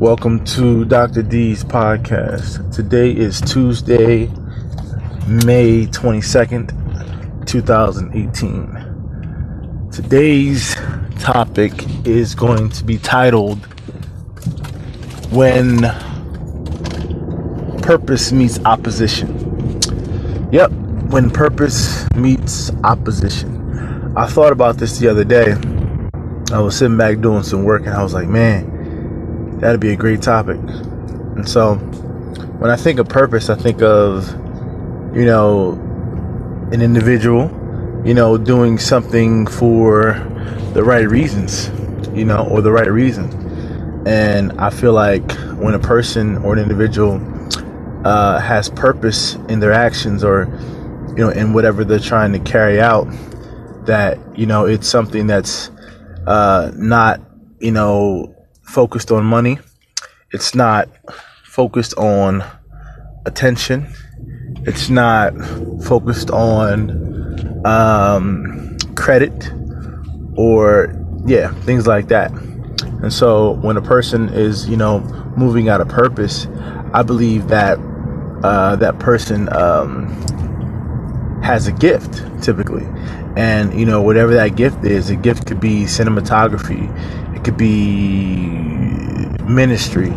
Welcome to Dr. D's podcast. Today is Tuesday, May 22nd, 2018. Today's topic is going to be titled When Purpose Meets Opposition. Yep, when purpose meets opposition. I thought about this the other day. I was sitting back doing some work and I was like, man, that'd be a great topic. And so when I think of purpose, I think of, you know, an individual, you know, doing something for the right reasons, you know, or the right reason. And I feel like when a person or an individual uh, has purpose in their actions or, you know, in whatever they're trying to carry out, that, you know, it's something that's uh, not, you know, focused on money. It's not focused on attention. It's not focused on um, credit or, yeah, things like that. And so when a person is, you know, moving out of purpose, I believe that uh, that person um, has a gift typically. And, you know, whatever that gift is, a gift could be cinematography, it could be ministry.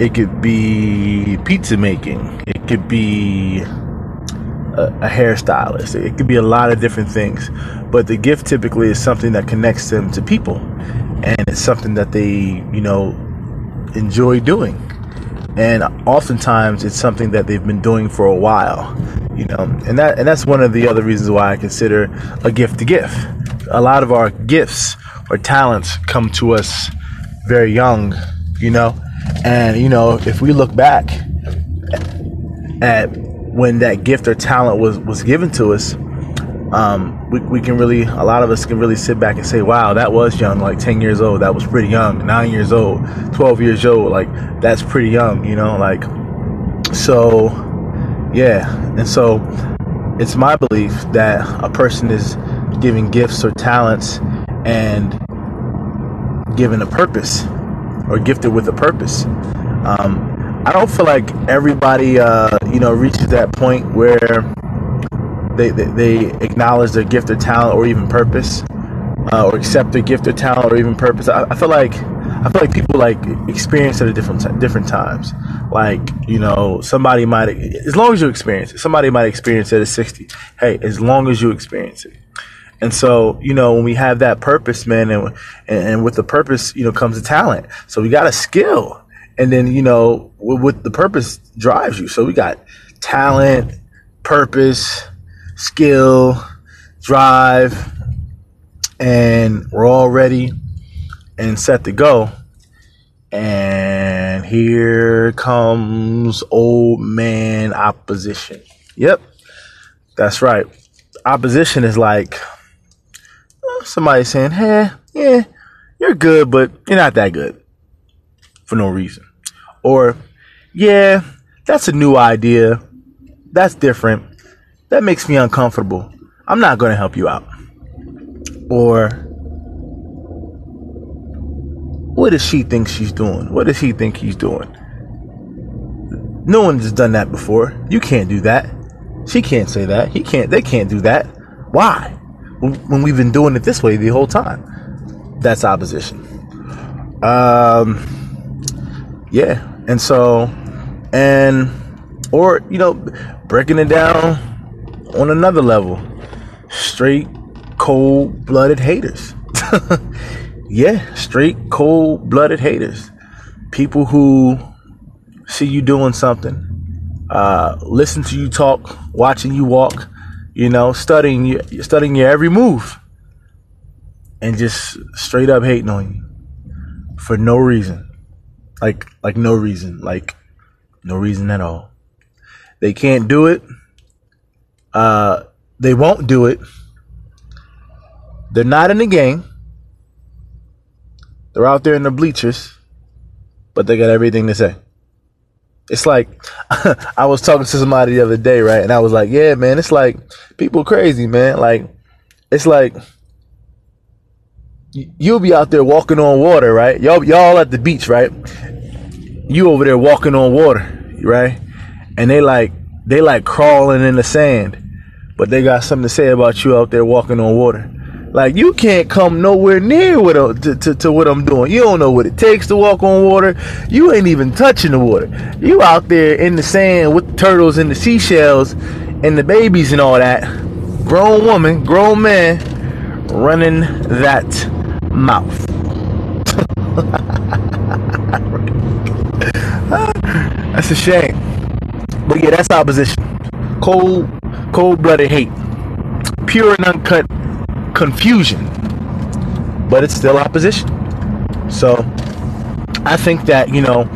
It could be pizza making. It could be a, a hairstylist. It could be a lot of different things. But the gift typically is something that connects them to people. And it's something that they, you know, enjoy doing. And oftentimes it's something that they've been doing for a while, you know, and that, and that's one of the other reasons why I consider a gift a gift. A lot of our gifts or talents come to us very young, you know, and you know if we look back at when that gift or talent was was given to us, um, we, we can really a lot of us can really sit back and say, wow, that was young, like 10 years old, that was pretty young, nine years old, 12 years old, like that's pretty young, you know, like so yeah, and so it's my belief that a person is giving gifts or talents and given a purpose or gifted with a purpose. Um, I don't feel like everybody, uh, you know, reaches that point where they, they, they, acknowledge their gift or talent or even purpose, uh, or accept their gift or talent or even purpose. I, I, feel like I feel like people like experience it at different different times. Like you know, somebody might, as long as you experience it, somebody might experience it at sixty. Hey, as long as you experience it. And so, you know, when we have that purpose, man, and, and with the purpose, you know, comes the talent. So we got a skill. And then, you know, with the purpose drives you. So we got talent, purpose, skill, drive, and we're all ready and set to go. And here comes old man opposition. Yep, that's right. Opposition is like, somebody saying, hey, yeah, you're good, but you're not that good for no reason. Or, yeah, that's a new idea. That's different. That makes me uncomfortable. I'm not going to help you out. Or, what does she think she's doing? What does he think he's doing? No one's done that before. You can't do that. She can't say that. He can't. They can't do that. Why? When we've been doing it this way the whole time. That's opposition. Um, yeah, and so, and or you know, breaking it down on another level, straight cold-blooded haters. yeah, straight cold-blooded haters. People who see you doing something, uh, listen to you talk, watching you walk, you know, studying studying your every move and just straight up hating on you for no reason. Like, like no reason, like no reason at all. They can't do it. Uh, they won't do it. They're not in the game. They're out there in the bleachers, but they got everything to say. It's like I was talking to somebody the other day, right? And I was like, "Yeah, man, it's like people crazy, man. Like it's like you'll be out there walking on water, right? Y'all y'all at the beach, right? you over there walking on water, right? And they like they like crawling in the sand, but they got something to say about you out there walking on water. Like you can't come nowhere near what uh, to, to, to, what I'm doing. You don't know what it takes to walk on water. You ain't even touching the water. You out there in the sand with the turtles and the seashells and the babies and all that. Grown woman, grown man, running that mouth. that's a shame. But yeah, that's opposition. Cold, cold-blooded hate. Pure and uncut confusion, but it's still opposition. So I think that, you know,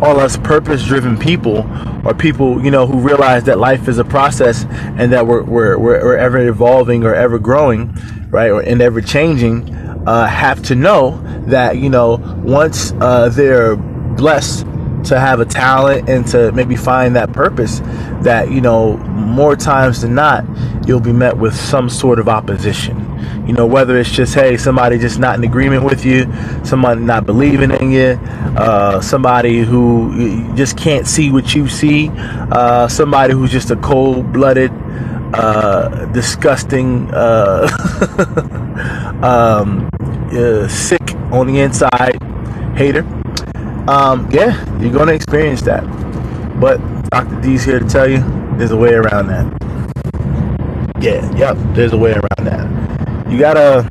all us purpose driven people or people, you know, who realize that life is a process and that we're, we're, we're ever evolving or ever growing, right, or and ever changing, uh, have to know that, you know, once uh, they're blessed to have a talent and to maybe find that purpose that you know more times than not you'll be met with some sort of opposition. You know whether it's just hey somebody just not in agreement with you somebody not believing in you uh, somebody who just can't see what you see uh, somebody who's just a cold-blooded uh, disgusting uh, um, uh, sick on the inside hater um, yeah, you're going to experience that. But Dr. D's here to tell you there's a way around that. Yeah, yep, there's a way around that. You gotta,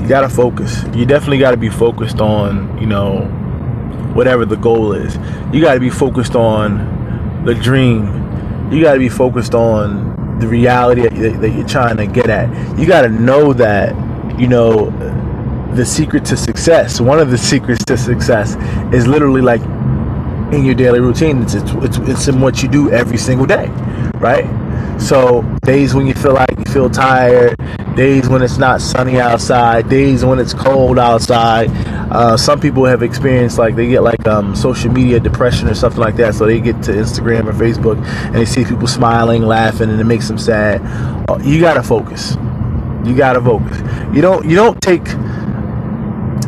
you gotta focus. You definitely gotta be focused on, you know, whatever the goal is. You gotta be focused on the dream. You gotta be focused on the reality that, that you're trying to get at. You gotta know that, you know, the secret to success. One of the secrets to success is literally like in your daily routine. It's, it's, it's in what you do every single day, right? So days when you feel like you feel tired, days when it's not sunny outside, days when it's cold outside. Uh, some people have experienced like they get like um, social media depression or something like that. So they get to Instagram or Facebook and they see people smiling, laughing, and it makes them sad. Uh, you gotta focus. You gotta focus. You don't. You don't take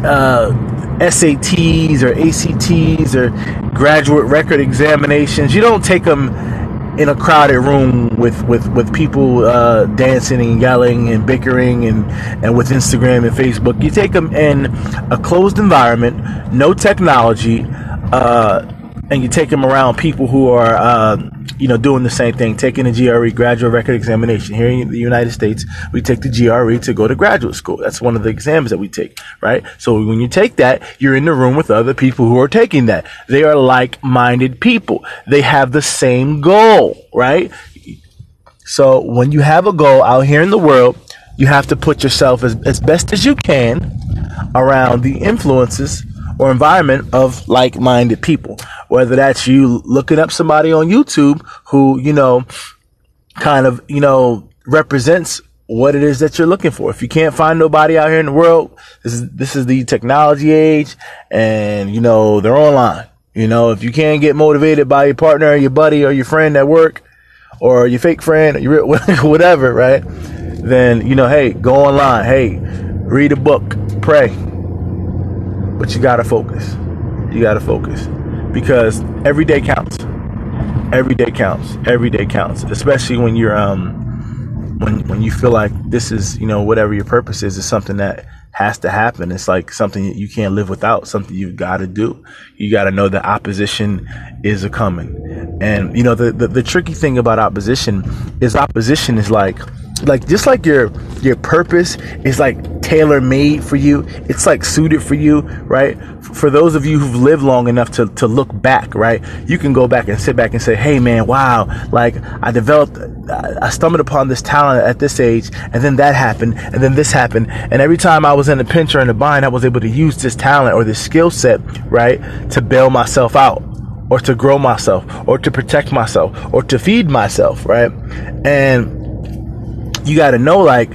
uh, SATs or ACTs or graduate record examinations. You don't take them in a crowded room with with with people uh, dancing and yelling and bickering and and with Instagram and Facebook. You take them in a closed environment, no technology, uh, and you take them around people who are. Uh, you know, doing the same thing, taking the GRE graduate record examination. Here in the United States, we take the GRE to go to graduate school. That's one of the exams that we take, right? So when you take that, you're in the room with other people who are taking that. They are like-minded people. They have the same goal, right? So when you have a goal out here in the world, you have to put yourself as, as best as you can around the influences or environment of like-minded people. Whether that's you looking up somebody on YouTube who, you know, kind of, you know, represents what it is that you're looking for. If you can't find nobody out here in the world, this is this is the technology age and you know, they're online. You know, if you can't get motivated by your partner or your buddy or your friend at work or your fake friend or your whatever, right? Then, you know, hey, go online. Hey, read a book, pray, but you gotta focus. You gotta focus because every day counts. Every day counts. Every day counts, especially when you're um when when you feel like this is you know whatever your purpose is is something that has to happen. It's like something you can't live without. Something you've got to do. You got to know that opposition is a coming. And you know the, the the tricky thing about opposition is opposition is like like just like your your purpose is like tailor made for you it's like suited for you right? For those of you who've lived long enough to, to look back right? You can go back and sit back and say hey man wow like i developed i stumbled upon this talent at this age and then that happened and then this happened. And every time i was in a pinch or in a bind i was able to use this talent or this skill set right to bail myself out or to grow myself or to protect myself or to feed myself right? And you got to know like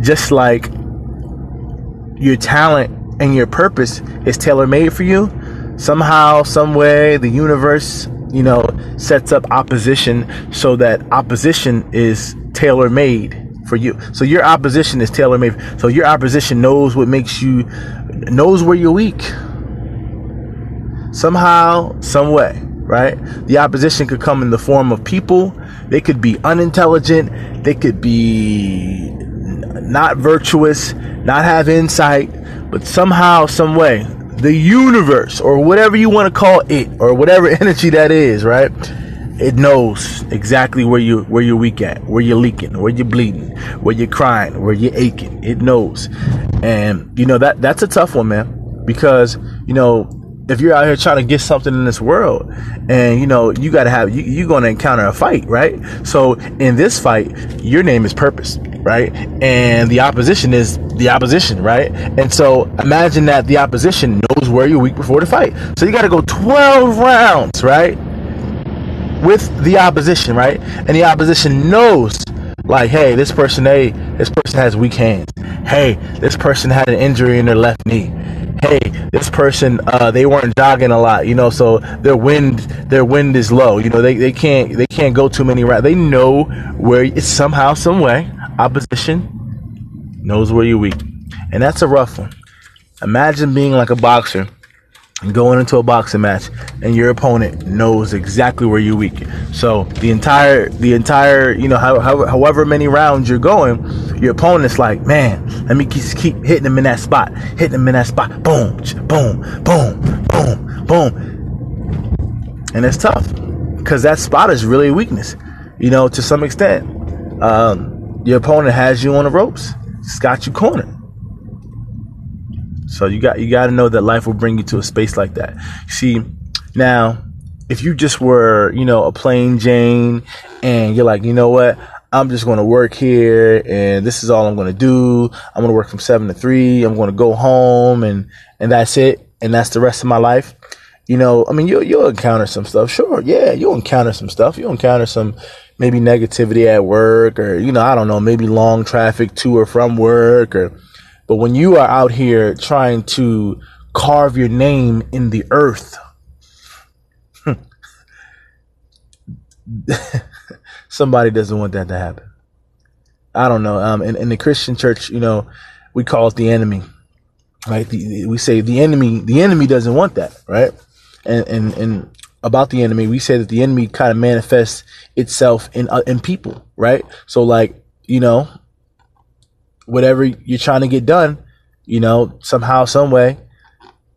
just like your talent and your purpose is tailor made for you somehow some way the universe you know sets up opposition so that opposition is tailor made for you so your opposition is tailor made so your opposition knows what makes you knows where you're weak somehow, some way, right? The opposition could come in the form of people. They could be unintelligent. They could be not virtuous, not have insight, but somehow, some way, the universe or whatever you want to call it or whatever energy that is, right? It knows exactly where you where you're weak at, where you're leaking, where you're bleeding, where you're crying, where you're aching. It knows, and you know that that's a tough one, man, because you know if you're out here trying to get something in this world and you know you got to have you, you're going to encounter a fight right? So in this fight your name is purpose right? And the opposition is the opposition right? And so imagine that the opposition knows where you're weak before the fight. So you got to go 12 rounds right? With the opposition right? And the opposition knows like hey this person hey this person has weak hands. Hey this person had an injury in their left knee hey, this person uh, they weren't jogging a lot, you know, so their wind their wind is low. You know, they, they can't they can't go too many rounds. They know where it's somehow, some way, opposition knows where you're weak. And that's a rough one. Imagine being like a boxer going into a boxing match and your opponent knows exactly where you're weak. So the entire the entire you know how, how, however many rounds you're going, your opponent's like, man, let me keep, keep hitting him in that spot, hitting him in that spot, boom, boom, boom, boom, boom, and it's tough because that spot is really a weakness. You know, to some extent, um, your opponent has you on the ropes. It's got you cornered. So you got you got to know that life will bring you to a space like that. See, now if you just were, you know, a plain Jane and you're like, you know what? I'm just going to work here and this is all I'm going to do. I'm going to work from 7 to 3. I'm going to go home and and that's it and that's the rest of my life. You know, I mean, you you'll encounter some stuff. Sure. Yeah, you'll encounter some stuff. You'll encounter some maybe negativity at work or you know, I don't know, maybe long traffic to or from work or but when you are out here trying to carve your name in the earth, somebody doesn't want that to happen. I don't know. Um, in, in the Christian church, you know, we call it the enemy, right? The, we say the enemy, the enemy doesn't want that, right? And, and, and about the enemy, we say that the enemy kind of manifests itself in, uh, in people, right? So like, you know, whatever you're trying to get done, you know, somehow, some way,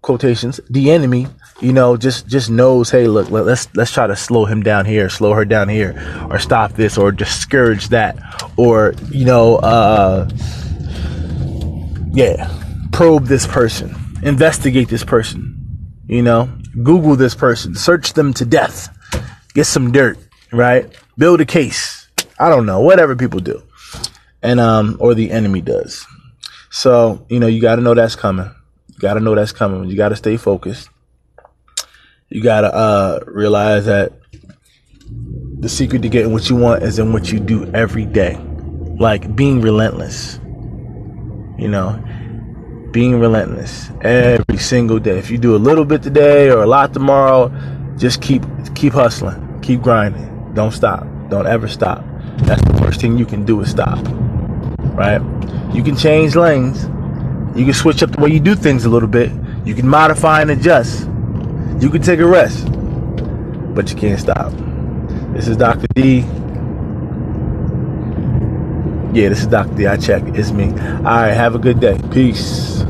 quotations, the enemy, you know, just just knows, hey, look, let's let's try to slow him down here, slow her down here, or stop this, or discourage that, or you know, uh, yeah, probe this person, investigate this person, you know, Google this person, search them to death, get some dirt, right? Build a case. I don't know, whatever people do and um or the enemy does. So, you know, you got to know that's coming. You got to know that's coming. You got to stay focused. You got to uh realize that the secret to getting what you want is in what you do every day. Like being relentless. You know, being relentless every single day. If you do a little bit today or a lot tomorrow, just keep keep hustling, keep grinding. Don't stop. Don't ever stop. That's the first thing you can do is stop right? You can change lanes. You can switch up the way you do things a little bit. You can modify and adjust. You can take a rest, but you can't stop. This is Dr. D. Yeah, this is Dr. D. I check. It's me. All right, have a good day. Peace.